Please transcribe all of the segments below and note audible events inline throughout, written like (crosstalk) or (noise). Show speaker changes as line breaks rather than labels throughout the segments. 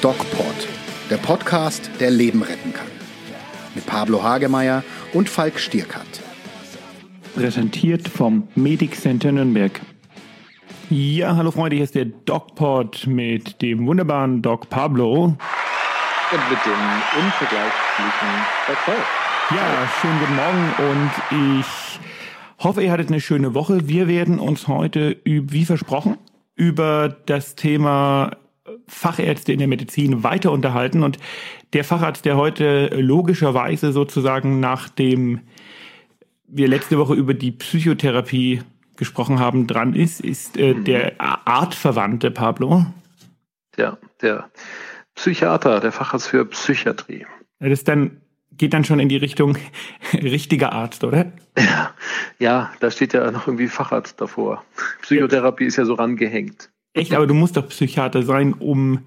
DocPod, der Podcast, der Leben retten kann. Mit Pablo Hagemeier und Falk Stierkat.
Präsentiert vom Medic Center Nürnberg. Ja, hallo Freunde, hier ist der DocPod mit dem wunderbaren Doc Pablo.
Und mit dem unvergleichlichen Doc Falk.
Ja, schönen guten Morgen und ich hoffe, ihr hattet eine schöne Woche. Wir werden uns heute, wie versprochen, über das Thema Fachärzte in der Medizin weiter unterhalten. Und der Facharzt, der heute logischerweise sozusagen nachdem wir letzte Woche über die Psychotherapie gesprochen haben, dran ist, ist äh, mhm. der artverwandte Pablo.
Ja, der Psychiater, der Facharzt für Psychiatrie.
Das dann geht dann schon in die Richtung (laughs) richtiger Arzt, oder?
Ja, ja, da steht ja noch irgendwie Facharzt davor. Psychotherapie ist ja so rangehängt.
Echt, aber du musst doch Psychiater sein, um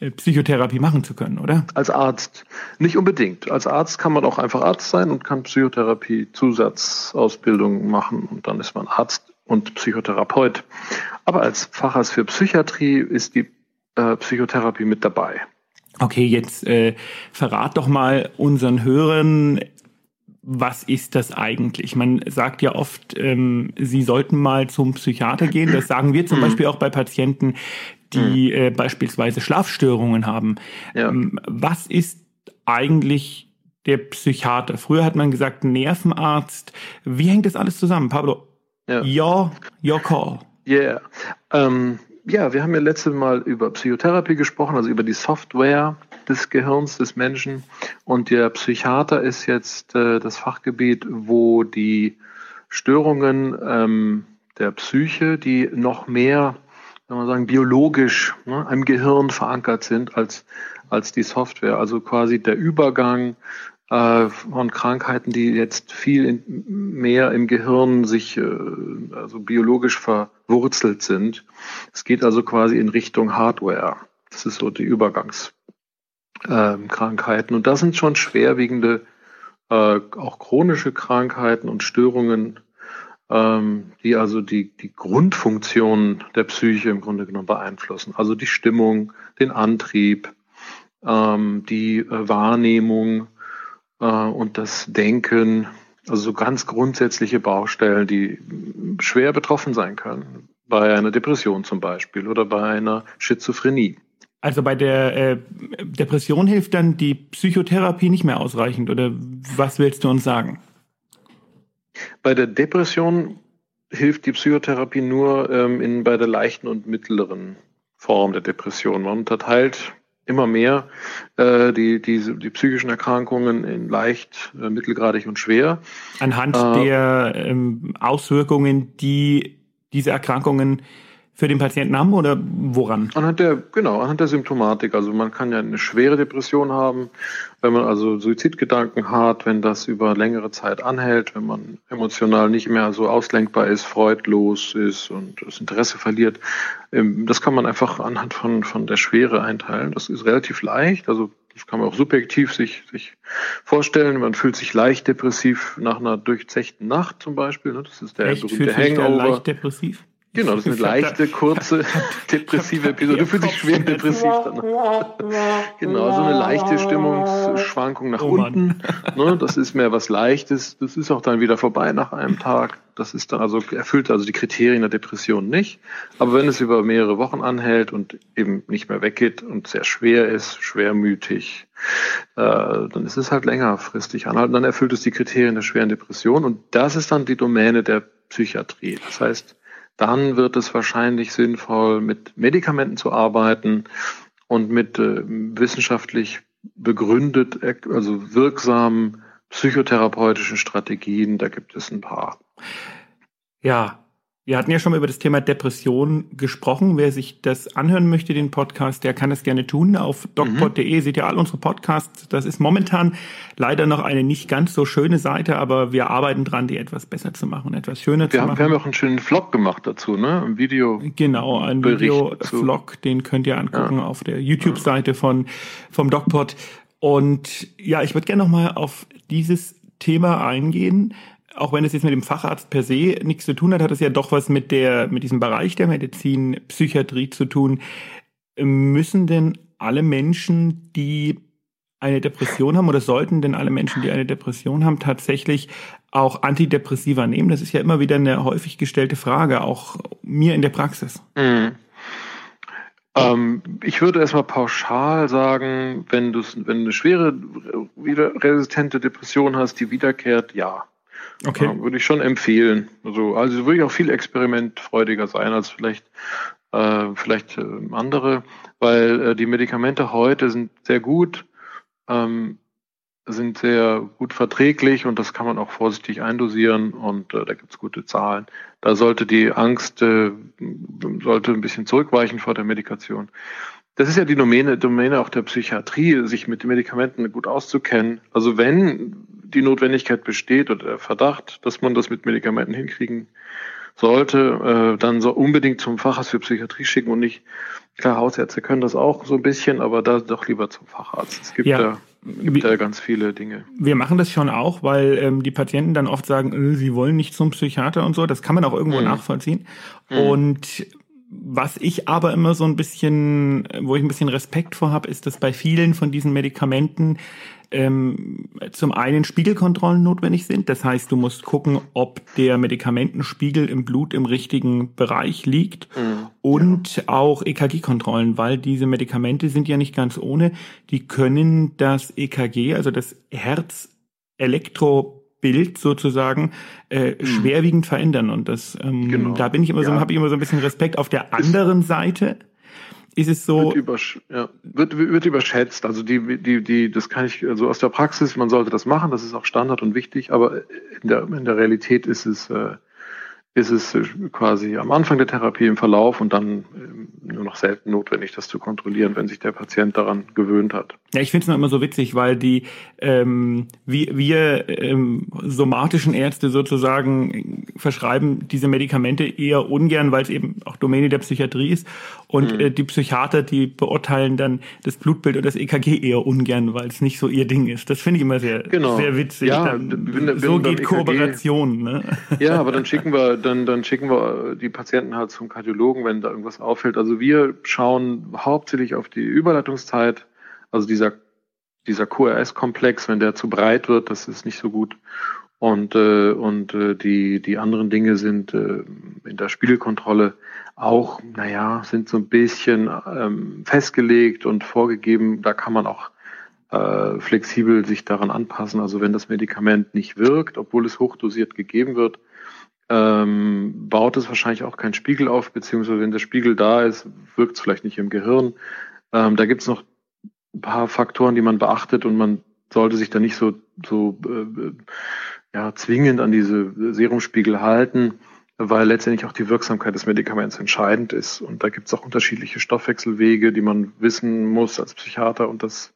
äh, Psychotherapie machen zu können, oder?
Als Arzt nicht unbedingt. Als Arzt kann man auch einfach Arzt sein und kann Psychotherapie Zusatzausbildung machen und dann ist man Arzt und Psychotherapeut. Aber als Facharzt für Psychiatrie ist die äh, Psychotherapie mit dabei.
Okay, jetzt äh, verrat doch mal unseren Hörern, was ist das eigentlich? Man sagt ja oft, ähm, sie sollten mal zum Psychiater gehen. Das sagen wir zum mhm. Beispiel auch bei Patienten, die mhm. äh, beispielsweise Schlafstörungen haben. Ja. Ähm, was ist eigentlich der Psychiater? Früher hat man gesagt Nervenarzt. Wie hängt das alles zusammen, Pablo? Ja. Your, your call.
Yeah. Ähm, ja, wir haben ja letztes Mal über Psychotherapie gesprochen, also über die Software des Gehirns des Menschen. Und der Psychiater ist jetzt äh, das Fachgebiet, wo die Störungen ähm, der Psyche, die noch mehr, wenn man sagen, biologisch ne, im Gehirn verankert sind als, als die Software. Also quasi der Übergang äh, von Krankheiten, die jetzt viel in, mehr im Gehirn sich äh, also biologisch verwurzelt sind. Es geht also quasi in Richtung Hardware. Das ist so die Übergangs ähm, Krankheiten. Und das sind schon schwerwiegende, äh, auch chronische Krankheiten und Störungen, ähm, die also die, die Grundfunktionen der Psyche im Grunde genommen beeinflussen. Also die Stimmung, den Antrieb, ähm, die äh, Wahrnehmung äh, und das Denken. Also so ganz grundsätzliche Baustellen, die schwer betroffen sein können. Bei einer Depression zum Beispiel oder bei einer Schizophrenie.
Also bei der äh, Depression hilft dann die Psychotherapie nicht mehr ausreichend oder was willst du uns sagen?
Bei der Depression hilft die Psychotherapie nur ähm, in, bei der leichten und mittleren Form der Depression. Man unterteilt immer mehr äh, die, die, die psychischen Erkrankungen in leicht, äh, mittelgradig und schwer.
Anhand äh, der ähm, Auswirkungen, die diese Erkrankungen für den Patienten haben oder woran?
Anhand der, genau, anhand der Symptomatik. Also man kann ja eine schwere Depression haben, wenn man also Suizidgedanken hat, wenn das über längere Zeit anhält, wenn man emotional nicht mehr so auslenkbar ist, freudlos ist und das Interesse verliert. Ähm, das kann man einfach anhand von, von der Schwere einteilen. Das ist relativ leicht. Also das kann man auch subjektiv sich, sich vorstellen. Man fühlt sich leicht depressiv nach einer durchzechten Nacht zum Beispiel. Ne? Das ist der
Echt? berühmte Hangover. Leicht depressiv?
Genau, das ist eine (laughs) leichte, kurze, (laughs) depressive Episode. Du fühlst dich schwer depressiv dann. (laughs) genau, so eine leichte Stimmungsschwankung nach oh unten. Ne, das ist mehr was Leichtes. Das ist auch dann wieder vorbei nach einem Tag. Das ist dann also, erfüllt also die Kriterien der Depression nicht. Aber wenn es über mehrere Wochen anhält und eben nicht mehr weggeht und sehr schwer ist, schwermütig, äh, dann ist es halt längerfristig anhalten. Dann erfüllt es die Kriterien der schweren Depression. Und das ist dann die Domäne der Psychiatrie. Das heißt, dann wird es wahrscheinlich sinnvoll, mit Medikamenten zu arbeiten und mit äh, wissenschaftlich begründet, also wirksamen psychotherapeutischen Strategien. Da gibt es ein paar.
Ja, wir hatten ja schon mal über das Thema Depression gesprochen. Wer sich das anhören möchte, den Podcast, der kann das gerne tun. Auf docpod.de mhm. seht ihr all unsere Podcasts. Das ist momentan leider noch eine nicht ganz so schöne Seite, aber wir arbeiten dran, die etwas besser zu machen, etwas schöner
wir
zu
haben,
machen.
Wir haben auch einen schönen Vlog gemacht dazu, ne? Ein Video.
Genau, ein Video-Vlog, den könnt ihr angucken ja. auf der YouTube-Seite von, vom DocPod. Und ja, ich würde gerne nochmal auf dieses Thema eingehen auch wenn es jetzt mit dem Facharzt per se nichts zu tun hat, hat es ja doch was mit der, mit diesem Bereich der Medizin, Psychiatrie zu tun. Müssen denn alle Menschen, die eine Depression haben oder sollten denn alle Menschen, die eine Depression haben, tatsächlich auch Antidepressiva nehmen? Das ist ja immer wieder eine häufig gestellte Frage, auch mir in der Praxis. Mhm.
Ähm, ich würde erstmal pauschal sagen, wenn du wenn eine schwere wieder resistente Depression hast, die wiederkehrt, ja. Okay. Ja, würde ich schon empfehlen. Also, also würde ich auch viel experimentfreudiger sein als vielleicht äh, vielleicht äh, andere, weil äh, die Medikamente heute sind sehr gut ähm, sind sehr gut verträglich und das kann man auch vorsichtig eindosieren und äh, da gibt's gute Zahlen. Da sollte die Angst äh, sollte ein bisschen zurückweichen vor der Medikation. Das ist ja die Domäne, Domäne auch der Psychiatrie, sich mit den Medikamenten gut auszukennen. Also wenn die Notwendigkeit besteht oder der Verdacht, dass man das mit Medikamenten hinkriegen sollte, äh, dann so unbedingt zum Facharzt für Psychiatrie schicken und nicht, klar, Hausärzte können das auch so ein bisschen, aber da doch lieber zum Facharzt. Es gibt ja. da gibt ja ganz viele Dinge.
Wir machen das schon auch, weil ähm, die Patienten dann oft sagen, äh, sie wollen nicht zum Psychiater und so. Das kann man auch irgendwo mhm. nachvollziehen. Mhm. Und was ich aber immer so ein bisschen, wo ich ein bisschen Respekt vor habe, ist, dass bei vielen von diesen Medikamenten ähm, zum einen Spiegelkontrollen notwendig sind. Das heißt, du musst gucken, ob der Medikamentenspiegel im Blut im richtigen Bereich liegt mhm, und ja. auch EKG-Kontrollen, weil diese Medikamente sind ja nicht ganz ohne. Die können das EKG, also das Herz-Elektro-Bild sozusagen äh, mhm. schwerwiegend verändern und das ähm, genau. da bin ich immer so ja. habe ich immer so ein bisschen Respekt auf der anderen Seite ist es so.
Wird, übersch ja, wird, wird überschätzt. Also die, die, die, das kann ich, also aus der Praxis, man sollte das machen, das ist auch Standard und wichtig, aber in der, in der Realität ist es, äh, ist es äh, quasi am Anfang der Therapie im Verlauf und dann ähm, nur noch selten notwendig, das zu kontrollieren, wenn sich der Patient daran gewöhnt hat.
Ja, ich finde es immer so witzig, weil die ähm, wir, wir ähm, somatischen Ärzte sozusagen verschreiben diese Medikamente eher ungern, weil es eben auch Domäne der Psychiatrie ist. Und mhm. äh, die Psychiater, die beurteilen dann das Blutbild und das EKG eher ungern, weil es nicht so ihr Ding ist. Das finde ich immer sehr, genau. sehr witzig. Ja, dann, bin, so geht EKG, Kooperation. Ne?
Ja, aber dann schicken wir, dann, dann schicken wir die Patienten halt zum Kardiologen, wenn da irgendwas auffällt. Also wir schauen hauptsächlich auf die Überleitungszeit, also dieser dieser QRS-Komplex, wenn der zu breit wird, das ist nicht so gut. Und, äh, und äh, die, die anderen Dinge sind äh, in der Spiegelkontrolle auch, naja, sind so ein bisschen ähm, festgelegt und vorgegeben. Da kann man auch äh, flexibel sich daran anpassen. Also wenn das Medikament nicht wirkt, obwohl es hochdosiert gegeben wird, ähm, baut es wahrscheinlich auch keinen Spiegel auf, beziehungsweise wenn der Spiegel da ist, wirkt es vielleicht nicht im Gehirn. Ähm, da gibt es noch ein paar Faktoren, die man beachtet und man sollte sich da nicht so, so äh, ja, zwingend an diese Serumspiegel halten, weil letztendlich auch die Wirksamkeit des Medikaments entscheidend ist. Und da gibt es auch unterschiedliche Stoffwechselwege, die man wissen muss als Psychiater und das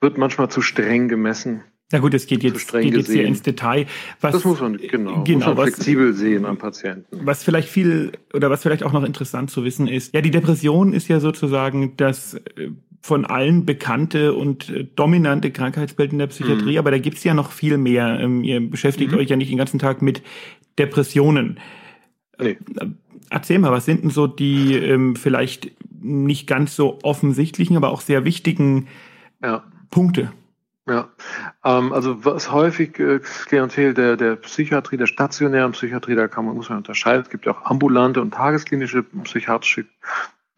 wird manchmal zu streng gemessen.
Na gut, es geht jetzt, geht jetzt hier ins Detail.
Was, das muss man genau, genau muss man flexibel was, sehen am Patienten.
Was vielleicht viel oder was vielleicht auch noch interessant zu wissen ist, ja, die Depression ist ja sozusagen das äh, von allen bekannte und äh, dominante Krankheitsbild in der Psychiatrie, mhm. aber da gibt's ja noch viel mehr. Ähm, ihr beschäftigt mhm. euch ja nicht den ganzen Tag mit Depressionen. Nee. Äh, erzähl mal, was sind denn so die ähm, vielleicht nicht ganz so offensichtlichen, aber auch sehr wichtigen ja. Punkte?
Ja, ähm, also was häufig äh, Klientel der, der Psychiatrie, der stationären Psychiatrie, da kann man, muss man unterscheiden. Es gibt ja auch ambulante und tagesklinische psychiatrische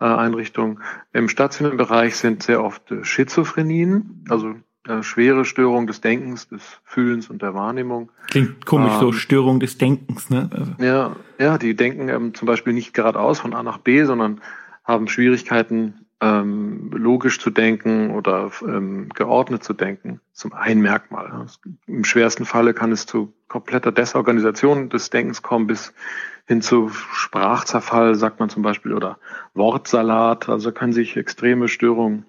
Einrichtungen. Im stationären Bereich sind sehr oft Schizophrenien, also äh, schwere Störung des Denkens, des Fühlens und der Wahrnehmung.
Klingt komisch, ähm, so Störung des Denkens, ne?
Also. Ja, ja, die denken ähm, zum Beispiel nicht geradeaus von A nach B, sondern haben Schwierigkeiten, ähm, logisch zu denken oder ähm, geordnet zu denken. Zum ein Merkmal. Im schwersten Falle kann es zu kompletter Desorganisation des Denkens kommen, bis hin zu Sprachzerfall, sagt man zum Beispiel, oder Wortsalat. Also können sich extreme Störungen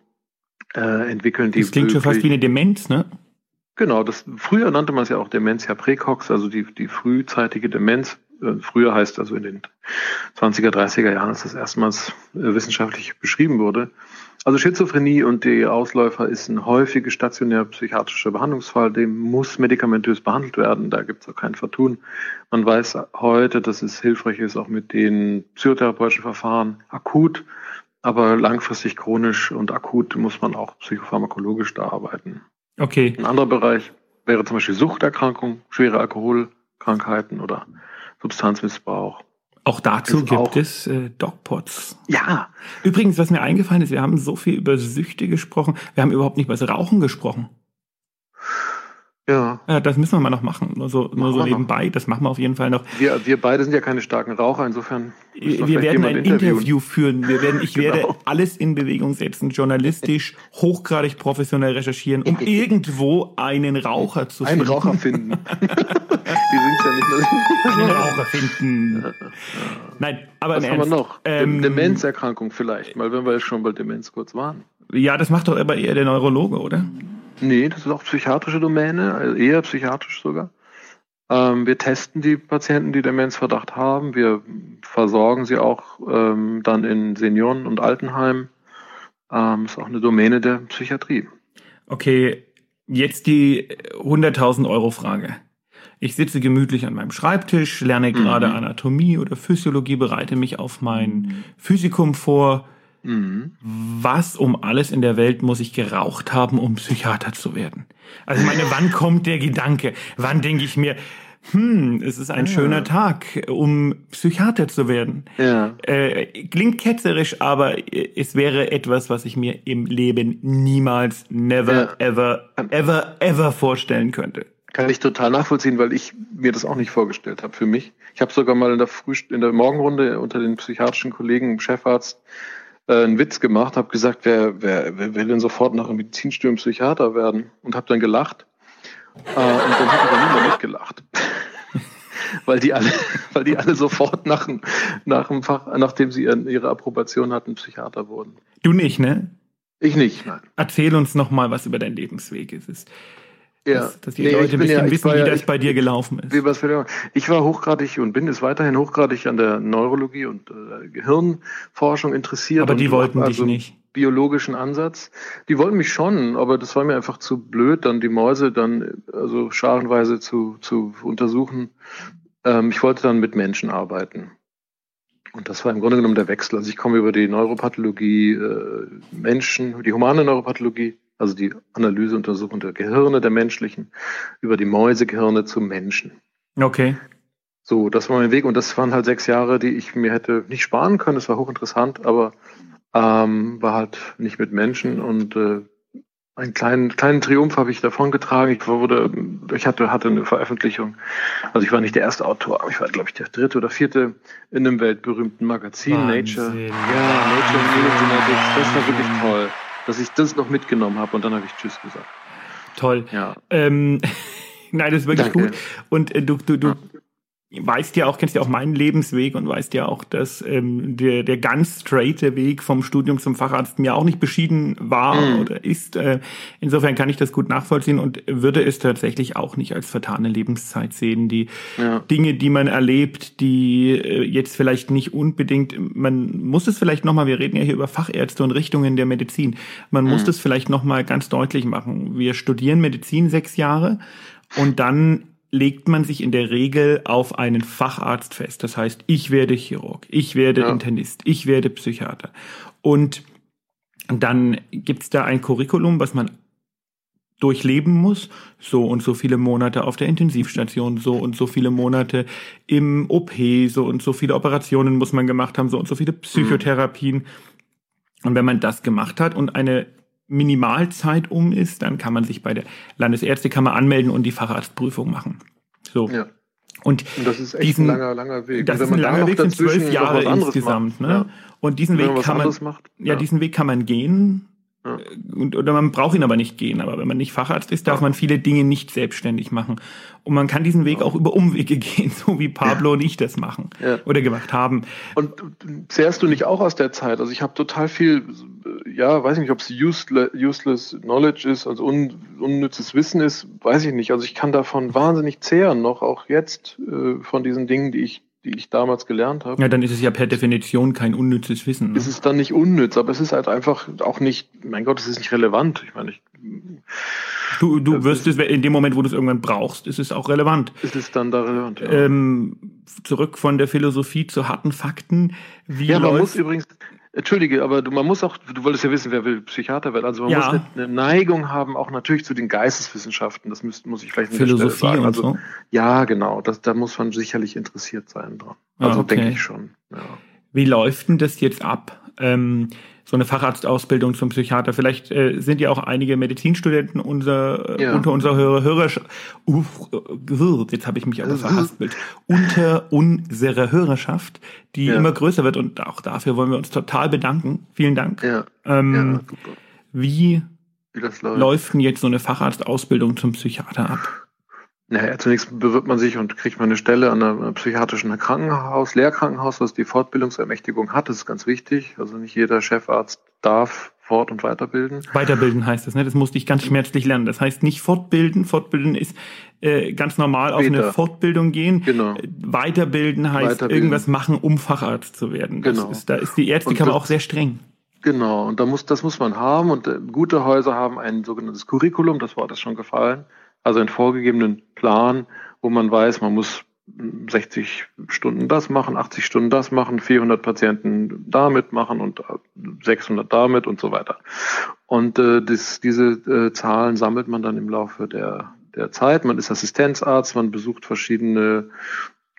äh, entwickeln.
Die das klingt schon fast wie eine Demenz, ne?
Genau, das früher nannte man es ja auch Dementia precox, also die, die frühzeitige Demenz. Äh, früher heißt also in den 20er, 30er Jahren, als das erstmals äh, wissenschaftlich beschrieben wurde. Also Schizophrenie und die Ausläufer ist ein häufiger stationär psychiatrischer Behandlungsfall, dem muss medikamentös behandelt werden, da gibt es auch kein Vertun. Man weiß heute, dass es hilfreich ist, auch mit den psychotherapeutischen Verfahren akut Aber langfristig chronisch und akut muss man auch psychopharmakologisch da arbeiten.
Okay.
Ein anderer Bereich wäre zum Beispiel Suchterkrankung, schwere Alkoholkrankheiten oder Substanzmissbrauch.
Auch dazu
Ist
gibt
auch-
es äh, Dogpots.
Ja,
Übrigens, was mir eingefallen ist, wir haben so viel über Süchte gesprochen, wir haben überhaupt nicht über das Rauchen gesprochen.
Ja.
Ja, das müssen wir mal noch machen, nur so, nur
Machen
so
wir noch.
nebenbei. Das machen wir auf jeden Fall noch.
Wir, wir beide sind ja keine starken Raucher, insofern. müssen
Wir
vielleicht
werden ein. Interview führen. Wir werden, ich (laughs) werde
Genau.
alles in Bewegung setzen, journalistisch, hochgradig professionell recherchieren, um (laughs) irgendwo einen Raucher zu
Einen
finden.
Raucher finden. (laughs) die sind ja nicht nur.
Einen Raucher finden. Nein, aber
Was haben wir
Ernst,
noch?
ähm,
Demenzerkrankung vielleicht, mal wenn wir jetzt schon bei Demenz kurz waren.
Ja, das macht doch aber eher der Neurologe, oder?
Nee, das ist auch psychiatrische Domäne, also eher psychiatrisch sogar. Ähm, wir testen die Patienten, die Demenzverdacht haben. Wir versorgen sie auch ähm, dann in Senioren- und Altenheimen. Ähm, ist auch eine Domäne der Psychiatrie.
Okay, jetzt die 100.000 Euro Frage. Ich sitze gemütlich an meinem Schreibtisch, lerne gerade
Mhm.
Anatomie oder Physiologie, bereite mich auf mein Physikum vor.
Mhm.
Was um alles in der Welt muss ich geraucht haben, um Psychiater zu werden? Also meine, wann kommt der Gedanke? Wann denke ich mir, hm, es ist ein schöner Tag, um Psychiater zu werden?
Ja.
Äh, klingt ketzerisch, aber äh, es wäre etwas, was ich mir im Leben niemals, never,
Ja.
ever, ever, ever vorstellen könnte.
Kann ich total nachvollziehen, weil ich mir das auch nicht vorgestellt habe für mich. Ich habe sogar mal in der Frühst in der Morgenrunde unter den psychiatrischen Kollegen, Chefarzt, äh, einen Witz gemacht, habe gesagt, wer, wer, wer will denn sofort nach einem Medizinstudium Psychiater werden? Und habe dann gelacht. Äh, und dann hat aber niemand mitgelacht. (laughs) weil die alle, (laughs) weil die alle sofort nach, dem- nach dem Fach, nachdem sie ihre Approbation hatten, Psychiater wurden.
Du nicht, ne?
Ich nicht, nein.
Erzähl uns noch mal was über deinen Lebensweg. Es ist,
Ja.
dass, dass die
Nee,
Leute ein bisschen
ja-
wissen,
war
wie das
ich-
bei dir gelaufen ist.
Wie was für ich war hochgradig und bin es weiterhin hochgradig an der Neurologie und äh, Gehirnforschung interessiert.
aber die wollten
hab
dich nicht.
biologischen Ansatz. Die wollten mich schon, aber das war mir einfach zu blöd, dann die Mäuse dann also scharenweise zu, zu untersuchen. Ähm, ich wollte dann mit Menschen arbeiten. Und das war im Grunde genommen der Wechsel. Also ich komme über die Neuropathologie äh, Menschen, die humane Neuropathologie, also die Analyse, Untersuchung der Gehirne der menschlichen, über die Mäusegehirne zum Menschen.
Okay.
So, das war mein Weg und das waren halt sechs Jahre, die ich mir hätte nicht sparen können. Es war hochinteressant, aber ähm, war halt nicht mit Menschen und äh, einen kleinen, kleinen Triumph habe ich davongetragen. Ich wurde, ich hatte, hatte eine Veröffentlichung. Also ich war nicht der erste Autor, aber ich war, glaube ich, der dritte oder vierte in einem weltberühmten Magazin, Nature.
Wahnsinn.
Ja, Nature Neurogenetics. Das war wirklich toll, dass ich das noch mitgenommen habe und dann habe ich Tschüss gesagt.
Toll.
Ja.
Ähm, (laughs) nein, das ist wirklich
Danke.
gut. Und äh, du, du, du. Weißt ja auch, kennst ja auch meinen Lebensweg und weißt ja auch, dass ähm, der, der ganz straighte Weg vom Studium zum Facharzt mir auch nicht beschieden war
Mhm.
oder ist. Äh, insofern kann ich das gut nachvollziehen und würde es tatsächlich auch nicht als vertane Lebenszeit sehen. Die
Ja.
Dinge, die man erlebt, die äh, jetzt vielleicht nicht unbedingt, man muss es vielleicht nochmal, wir reden ja hier über Fachärzte und Richtungen der Medizin, man muss
Mhm.
das vielleicht nochmal ganz deutlich machen. Wir studieren Medizin sechs Jahre und dann legt man sich in der Regel auf einen Facharzt fest. Das heißt, ich werde Chirurg, ich werde
Ja.
Internist, ich werde Psychiater. Und dann gibt's da ein Curriculum, was man durchleben muss, so und so viele Monate auf der Intensivstation, so und so viele Monate im OP, so und so viele Operationen muss man gemacht haben, so und so viele Psychotherapien. Und wenn man das gemacht hat und eine Minimalzeit um ist, dann kann man sich bei der Landesärztekammer anmelden und die Facharztprüfung machen. So.
ja.
Und
Und das ist echt
diesen,
ein langer, langer Weg.
das ist ein langer Weg, sind zwölf Jahre insgesamt.
macht,
Ne?
ja.
Und diesen Weg kann man,
macht,
ja,
ja.
diesen Weg kann man gehen.
Ja.
Und, oder man braucht ihn aber nicht gehen. Aber wenn man nicht Facharzt ist, darf
Ja.
man viele Dinge nicht selbstständig machen. Und man kann diesen Weg auch über Umwege (laughs) gehen, so wie Pablo und ich das machen
Ja.
oder gemacht haben.
Und zehrst du nicht auch aus der Zeit? Also ich habe total viel, äh, ja, weiß nicht, ob es useless, useless knowledge ist, also un, unnützes Wissen ist, weiß ich nicht. Also ich kann davon wahnsinnig zehren, noch auch jetzt äh, von diesen Dingen, die ich, die ich damals gelernt habe.
Ja, dann ist es ja per Definition kein unnützes Wissen. Ne?
Es ist dann nicht unnütz, aber es ist halt einfach auch nicht, mein Gott, es ist nicht relevant. Ich meine, ich,
Du, du wirst es, in dem Moment, wo du es irgendwann brauchst, ist es auch relevant.
ist es dann da relevant? Ja.
Ähm, zurück von der Philosophie zu harten Fakten. Wie
Ja, man muss übrigens, Entschuldige, aber du, man muss auch, du wolltest ja wissen, wer will Psychiater werden. Also man
Ja.
muss eine, eine Neigung haben, auch natürlich zu den Geisteswissenschaften. Das müsst, muss ich vielleicht
Philosophie
sagen.
und
Also,
so.
Ja, genau. Das, da muss man sicherlich interessiert sein dran.
Ah,
Also
okay.
denke ich schon. Ja.
Wie läuft denn das jetzt ab? Ähm, so eine Facharztausbildung zum Psychiater. Vielleicht äh, sind ja auch einige Medizinstudenten unser, äh,
Ja.
unter unserer Hörer, Hörer Uff, äh, jetzt habe ich mich aber verhaspelt. unter unserer Hörerschaft, die
Ja.
immer größer wird und auch dafür wollen wir uns total bedanken. Vielen Dank.
Ja,
Ähm. Wie
Wie läuft.
läuft denn jetzt so eine Facharztausbildung zum Psychiater ab?
Naja, zunächst bewirbt man sich und kriegt man eine Stelle an einem psychiatrischen Krankenhaus, Lehrkrankenhaus, was die Fortbildungsermächtigung hat. Das ist ganz wichtig. Also nicht jeder Chefarzt darf fort- und weiterbilden.
Weiterbilden heißt das, ne? Das musste ich ganz schmerzlich lernen. Das heißt nicht fortbilden. Fortbilden ist äh, ganz normal auf eine
Später.
Fortbildung gehen.
Genau.
Äh, Weiterbilden heißt
Weiterbilden.
irgendwas machen, um Facharzt zu werden. Das
Genau.
ist, da ist die Ärztekammer auch sehr streng.
Genau, und da muss, das muss man haben. Und äh, gute Häuser haben ein sogenanntes Curriculum, das Wort ist schon gefallen. Also einen vorgegebenen Plan, wo man weiß, man muss mm, 60 Stunden das machen, 80 Stunden das machen, 400 Patienten damit machen und äh, 600 damit und so weiter. Und äh, das, diese äh, Zahlen sammelt man dann im Laufe der, der Zeit. Man ist Assistenzarzt, man besucht verschiedene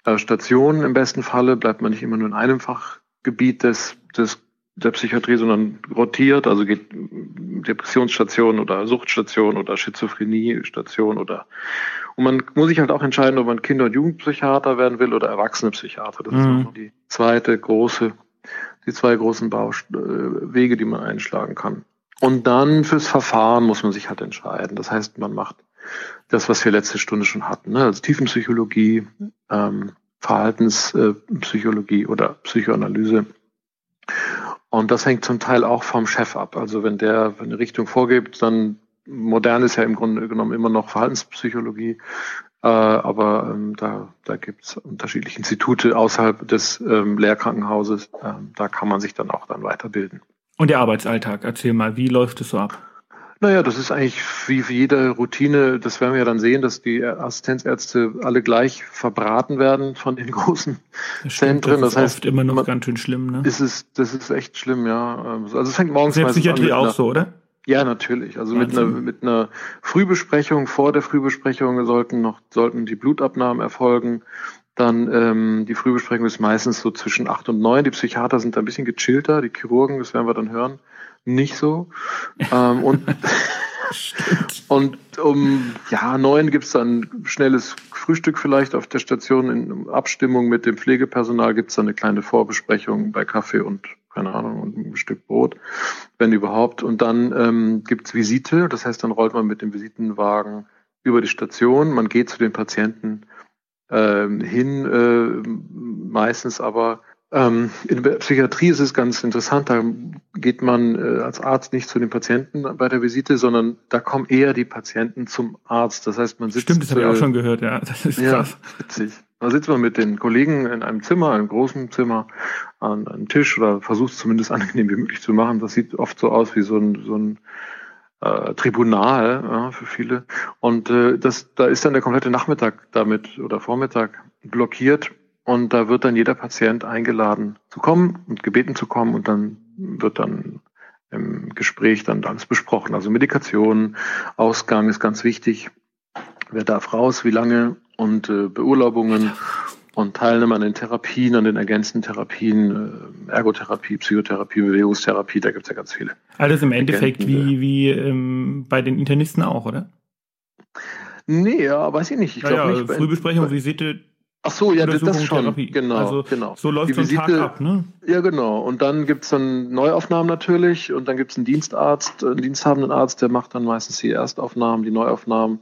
äh, Stationen im besten Falle, bleibt man nicht immer nur in einem Fachgebiet des, des der Psychiatrie, sondern rotiert, also geht Depressionsstation oder Suchtstation oder Schizophreniestation oder und man muss sich halt auch entscheiden, ob man Kinder- und Jugendpsychiater werden will oder Erwachsenepsychiater. Das ist
Mhm.
noch die zweite große, die zwei großen Baust äh, Wege, die man einschlagen kann. Und dann fürs Verfahren muss man sich halt entscheiden. Das heißt, man macht das, was wir letzte Stunde schon hatten, ne? also Tiefenpsychologie, ähm, Verhaltenspsychologie oder Psychoanalyse. Und das hängt zum Teil auch vom Chef ab. Also wenn der eine Richtung vorgibt, dann modern ist ja im Grunde genommen immer noch Verhaltenspsychologie. Äh, aber ähm, da, da gibt es unterschiedliche Institute außerhalb des ähm, Lehrkrankenhauses. Ähm, da kann man sich dann auch dann weiterbilden.
Und der Arbeitsalltag, erzähl mal, wie läuft es so ab?
Naja, das ist eigentlich wie für jede Routine. Das werden wir ja dann sehen, dass die Assistenzärzte alle gleich verbraten werden von den (laughs) großen
Das stimmt,
Zentren.
das
Das
ist
heißt,
oft immer noch
man-
ganz schön schlimm, ne?
ist es, das ist echt schlimm, ja. Also es fängt morgens an
Psychiatrie auch
einer-
so, oder?
Ja, natürlich. Also mit einer, mit einer Frühbesprechung, vor der Frühbesprechung sollten noch, sollten die Blutabnahmen erfolgen. Dann ähm, die Frühbesprechung ist meistens so zwischen acht und neun. Die Psychiater sind da ein bisschen gechillter, die Chirurgen, das werden wir dann hören, nicht so. ähm, und (laughs) (laughs) und um ja neun gibt's dann schnelles Frühstück vielleicht auf der Station in Abstimmung mit dem Pflegepersonal gibt's dann eine kleine Vorbesprechung bei Kaffee und keine Ahnung und ein Stück Brot, wenn überhaupt. Und dann ähm, gibt's Visite, das heißt, dann rollt man mit dem Visitenwagen über die Station, man geht zu den Patienten ähm, hin, äh, meistens aber ähm, in der Psychiatrie ist es ganz interessant, da geht man äh, als Arzt nicht zu den Patienten bei der Visite, sondern da kommen eher die Patienten zum Arzt. Das heißt, man sitzt
Stimmt, das habe ich auch
äh,
schon gehört, ja. Das ist
ja,
krass.
witzig. Da sitzt man mit den Kollegen in einem Zimmer, einem großen Zimmer, an einem Tisch oder versucht es zumindest angenehm wie möglich zu machen. Das sieht oft so aus wie so ein, so ein äh, Tribunal ja, für viele. Und äh, das, da ist dann der komplette Nachmittag damit oder Vormittag blockiert und da wird dann jeder Patient eingeladen zu kommen und gebeten zu kommen und dann wird dann im Gespräch dann alles besprochen. Also Medikation, Ausgang ist ganz wichtig. Wer darf raus, wie lange und äh, Beurlaubungen und Teilnahme an den Therapien, an den ergänzenden Therapien, äh, Ergotherapie, Psychotherapie, Bewegungstherapie, da gibt's ja ganz viele.
Alles im Endeffekt wie, wie ähm, bei den Internisten auch, oder?
Nee, ja, weiß ich nicht. Ich glaube
Naja,
nicht.
Frühbesprechung, Visite,
Ach so, ja, das, schon.
Therapie.
Genau,
Also,
genau.
so läuft so ein Tag ab, ne?
Ja, genau. Und dann gibt's dann Neuaufnahmen natürlich und dann gibt's einen Dienstarzt, einen diensthabenden Arzt, der macht dann meistens die Erstaufnahmen, die Neuaufnahmen.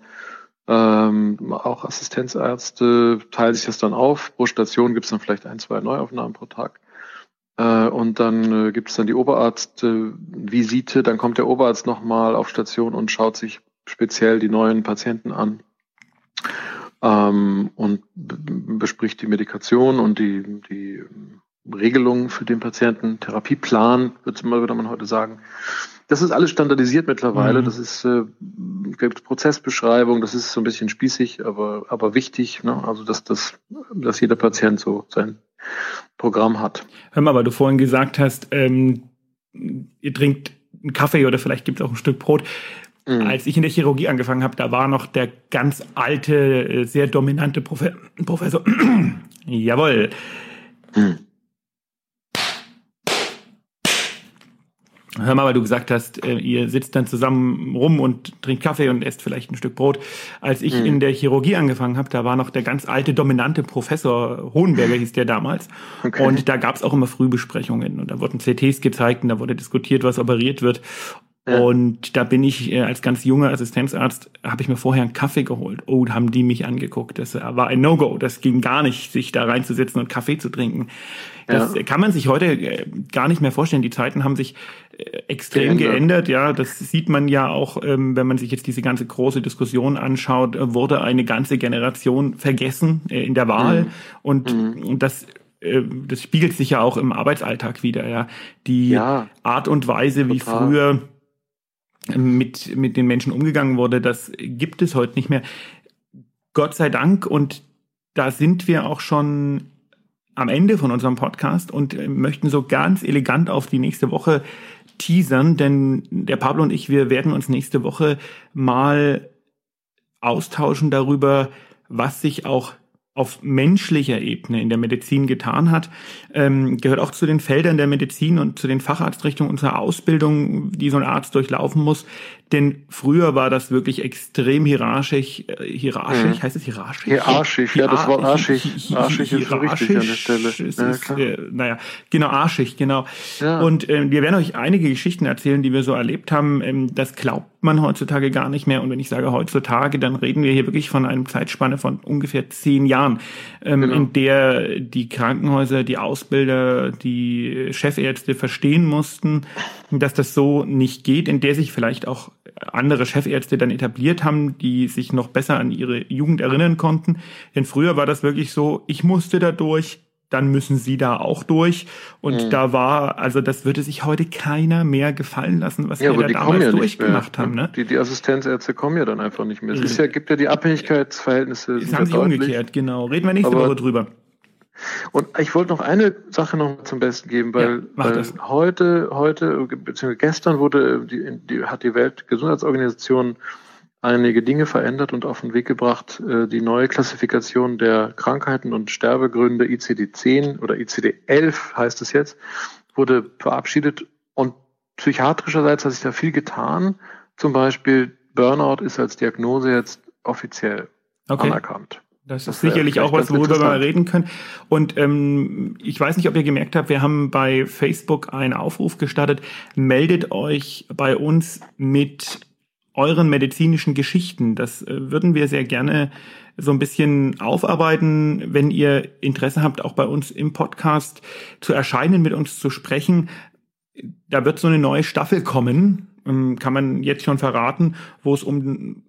Ähm, auch Assistenzärzte teilen sich das dann auf. Pro Station gibt's dann vielleicht ein, zwei Neuaufnahmen pro Tag. Äh, und dann äh, gibt's dann die Oberarztvisite. dann kommt der Oberarzt nochmal auf Station und schaut sich speziell die neuen Patienten an ähm, und bespricht die Medikation und die, die Regelungen für den Patienten, Therapieplan, würde man, würde man heute sagen. Das ist alles standardisiert mittlerweile.
Mhm.
Das ist äh, gibt Prozessbeschreibung, das ist so ein bisschen spießig, aber aber wichtig. Ne? Also dass das, dass jeder Patient so sein Programm hat.
Hör mal, weil du vorhin gesagt hast, ähm, ihr trinkt einen Kaffee oder vielleicht gibt es auch ein Stück Brot. Mhm. Als ich in der Chirurgie angefangen habe, da war noch der ganz alte, äh, sehr dominante Profe Professor. (clears throat) Jawohl. Mhm. Hör mal, weil du gesagt hast, äh, ihr sitzt dann zusammen rum und trinkt Kaffee und esst vielleicht ein Stück Brot. Als ich mhm. in der Chirurgie angefangen habe, da war noch der ganz alte, dominante Professor Hohenberger, hieß der damals. Okay. Und da gab es auch immer Frühbesprechungen. Und da wurden CTs gezeigt und da wurde diskutiert, was operiert wird. Und da bin ich äh, als ganz junger Assistenzarzt, habe ich mir vorher einen Kaffee geholt. Oh, da haben die mich angeguckt. Das war ein No-Go. Das ging gar nicht, sich da reinzusetzen und Kaffee zu trinken. Das ja. kann man sich heute äh, gar nicht mehr vorstellen. Die Zeiten haben sich äh, extrem geändert. geändert. Ja, das sieht man ja auch, ähm, wenn man sich jetzt diese ganze große Diskussion anschaut, wurde eine ganze Generation vergessen in der Wahl. Mhm. Und, mhm. und das das spiegelt sich ja auch im Arbeitsalltag wieder, ja. Die ja, Art und Weise, wie total. früher mit, mit den Menschen umgegangen wurde, das gibt es heute nicht mehr. Gott sei Dank und da sind wir auch schon am Ende von unserem Podcast und möchten so ganz elegant auf die nächste Woche teasern, denn der Pablo und ich, wir werden uns nächste Woche mal austauschen darüber, was sich auch auf menschlicher Ebene in der Medizin getan hat, ähm, gehört auch zu den Feldern der Medizin und zu den Facharztrichtungen unserer Ausbildung, die so ein Arzt durchlaufen muss. Denn früher war das wirklich extrem hierarchisch. Äh, hierarchisch, mhm. heißt es hierarchisch?
Hierarchisch, ja, das Wort arschig. Arschig ist schon richtig an der Stelle.
Ist, ja, ist, äh, naja, genau, arschig, genau. Ja. Und ähm, wir werden euch einige Geschichten erzählen, die wir so erlebt haben. Ähm, das glaubt man heutzutage gar nicht mehr. Und wenn ich sage heutzutage, dann reden wir hier wirklich von einem Zeitspanne von ungefähr zehn Jahren, ähm, genau. in der die Krankenhäuser, die Ausbilder, die Chefärzte verstehen mussten, dass das so nicht geht, in der sich vielleicht auch andere Chefärzte dann etabliert haben, die sich noch besser an ihre Jugend erinnern konnten. Denn früher war das wirklich so, ich musste da durch, dann müssen sie da auch durch. Und mhm. da war, also das würde sich heute keiner mehr gefallen lassen, was ja, wir da damals ja durchgemacht haben. Ne?
Die, die Assistenzärzte kommen ja dann einfach nicht mehr. Es ist ja, gibt ja die Abhängigkeitsverhältnisse.
Das haben sie umgekehrt, genau. Reden wir nächste Aber Woche drüber.
Und ich wollte noch eine Sache noch zum Besten geben, weil, ja, weil heute, heute beziehungsweise gestern wurde die, die, hat die Weltgesundheitsorganisation einige Dinge verändert und auf den Weg gebracht. Äh, die neue Klassifikation der Krankheiten und Sterbegründe ICD-10 oder ICD-11 heißt es jetzt, wurde verabschiedet und psychiatrischerseits hat sich da viel getan. Zum Beispiel Burnout ist als Diagnose jetzt offiziell okay. anerkannt.
Das, das ist sicherlich auch was, worüber wir reden können. Und ähm, ich weiß nicht, ob ihr gemerkt habt, wir haben bei Facebook einen Aufruf gestartet. Meldet euch bei uns mit euren medizinischen Geschichten. Das äh, würden wir sehr gerne so ein bisschen aufarbeiten, wenn ihr Interesse habt, auch bei uns im Podcast zu erscheinen, mit uns zu sprechen. Da wird so eine neue Staffel kommen, ähm, kann man jetzt schon verraten, wo es um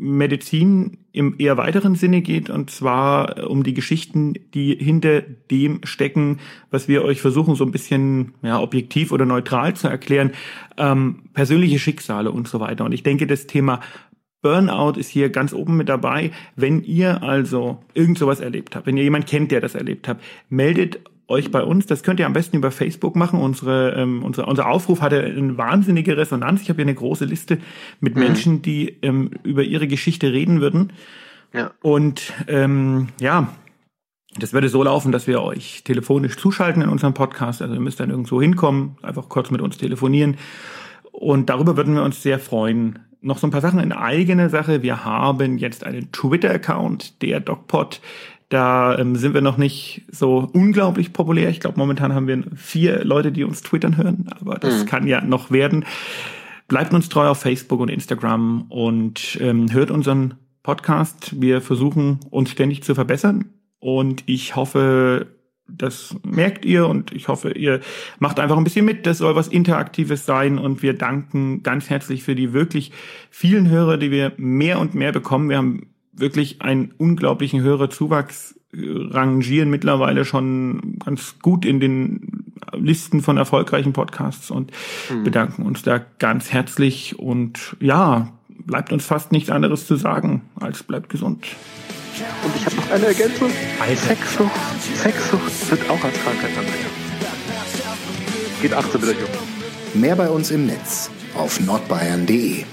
Medizin im eher weiteren Sinne geht, und zwar äh, um die Geschichten, die hinter dem stecken, was wir euch versuchen, so ein bisschen ja, objektiv oder neutral zu erklären, ähm, persönliche Schicksale und so weiter. Und ich denke, das Thema Burnout ist hier ganz oben mit dabei. Wenn ihr also irgend sowas erlebt habt, wenn ihr jemand kennt, der das erlebt hat, meldet euch bei uns. Das könnt ihr am besten über Facebook machen. Unsere, ähm, unser, unser Aufruf hatte eine wahnsinnige Resonanz. Ich habe hier eine große Liste mit mhm. Menschen, die ähm, über ihre Geschichte reden würden. Ja. Und ähm, ja, das würde so laufen, dass wir euch telefonisch zuschalten in unserem Podcast. Also ihr müsst dann irgendwo hinkommen, einfach kurz mit uns telefonieren. Und darüber würden wir uns sehr freuen. Noch so ein paar Sachen in eigene Sache. Wir haben jetzt einen Twitter-Account, der DocPod. Da ähm, sind wir noch nicht so unglaublich populär. Ich glaube, momentan haben wir vier Leute, die uns twittern hören, aber das mhm. kann ja noch werden. Bleibt uns treu auf Facebook und Instagram und ähm, hört unseren Podcast. Wir versuchen uns ständig zu verbessern und ich hoffe, das merkt ihr und ich hoffe, ihr macht einfach ein bisschen mit. Das soll was Interaktives sein und wir danken ganz herzlich für die wirklich vielen Hörer, die wir mehr und mehr bekommen. Wir haben wirklich einen unglaublichen höherer Zuwachs äh, rangieren mittlerweile schon ganz gut in den Listen von erfolgreichen Podcasts und mhm. bedanken uns da ganz herzlich und ja, bleibt uns fast nichts anderes zu sagen als bleibt gesund.
Und ich habe noch eine Ergänzung. Sexsucht, Sexsucht wird auch Krankheitsanfänger. Geht 18 mit euch um.
Mehr bei uns im Netz auf nordbayern.de.